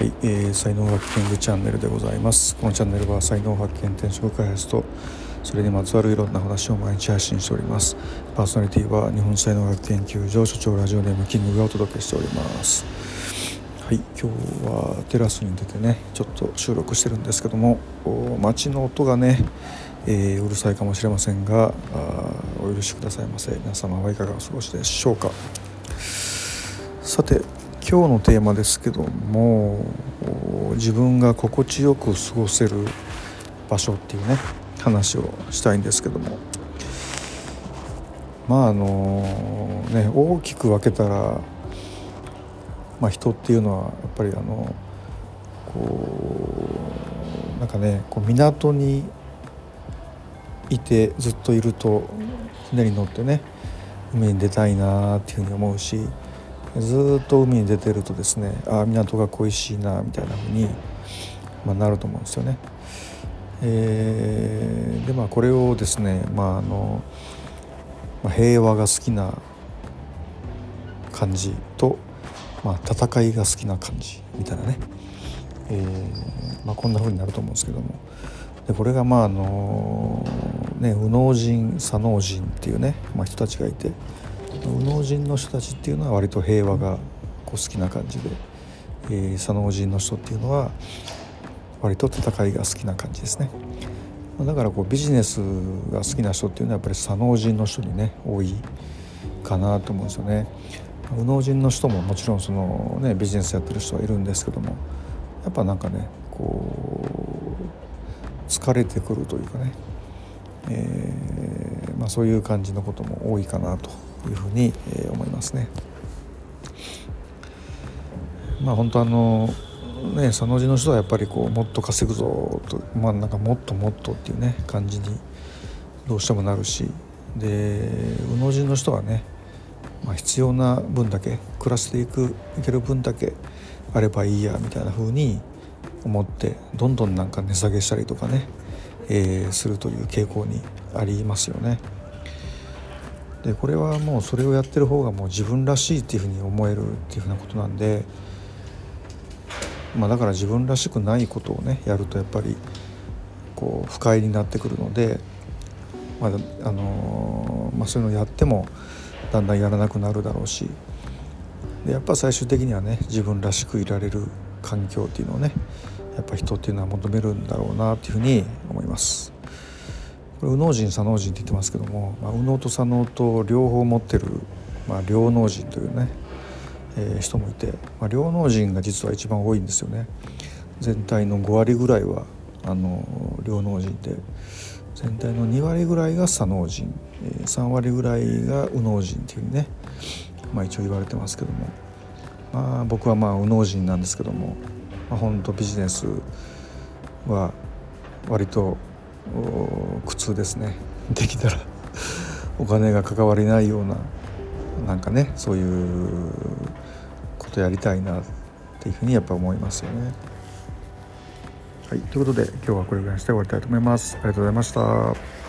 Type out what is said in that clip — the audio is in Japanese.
はいえー、才能発見チャンネルでございます。このチャンネルは才能発見転職開発とそれにまつわるいろんな話を毎日配信しております。パーソナリティは日本才能学研究所所長ラジオネームキングがお届けしております。はい今日はテラスに出てねちょっと収録してるんですけども街の音がねえー、うるさいかもしれませんがお許しくださいませ。皆様はいかがお過ごしでしょうか。今日のテーマですけども自分が心地よく過ごせる場所っていうね話をしたいんですけども。まああのね大きく分けたら、まあ、人っていうのはやっぱりあのこうなんかねこう港にいてずっといると船に乗ってね海に出たいなっていうふうに思うしずっと海に出てるとですねああ港が恋しいなみたいなふうに、まあ、なると思うんですよね。えー、でまあこれをですね、まああのまあ、平和が好きな感じと、まあ、戦いが好きな感じみたいなね、えーまあ、こんなふうになると思うんですけどもでこれがまああのね右脳人左脳人っていうね、まあ、人たちがいて右脳人の人たちっていうのは割と平和がこう好きな感じで、えー、左脳人の人っていうのは割と戦いが好きな感じですね。だからこうビジネスが好きな人っていうのはやっぱり左脳人の人にね多いかなと思うんですよね。右脳人の人ももちろんその、ね、ビジネスやってる人はいるんですけどもやっぱなんかねこう疲れてくるというかね、えーまあ、そういう感じのことも多いかなというふうに、え思いますね。まあ本当あのね佐野寺の人はやっぱりこうもっと稼ぐぞとまあなんかもっともっとっていうね感じにどうしてもなるしで宇野寺の人はね、まあ、必要な分だけ暮らしていくいける分だけあればいいやみたいな風に思ってどんどんなんか値下げしたりとかね、えー、するという傾向にありますよね。でこれはもうそれをやってる方がもう自分らしいっていうふうに思えるっていうふうなことなんで、まあ、だから自分らしくないことをねやるとやっぱりこう不快になってくるので、まああのまあ、そういうのをやってもだんだんやらなくなるだろうしでやっぱ最終的にはね自分らしくいられる環境っていうのをねやっぱ人っていうのは求めるんだろうなっていうふうに思います。これ右脳人左脳人って言ってますけども、まあ、右脳と左脳と両方持ってる、まあ、両脳人というね、えー、人もいて、まあ、両脳人が実は一番多いんですよね。全体の5割ぐらいはあの両脳人で全体の2割ぐらいが左脳人、えー、3割ぐらいが右脳人っていうね、まあ、一応言われてますけども、まあ、僕はまあ右脳人なんですけども、まあ、本当ビジネスは割と苦痛ですねできたら お金が関わりないようななんかねそういうことやりたいなっていうふうにやっぱ思いますよね。はい、ということで今日はこれぐらいにして終わりたいと思います。ありがとうございました。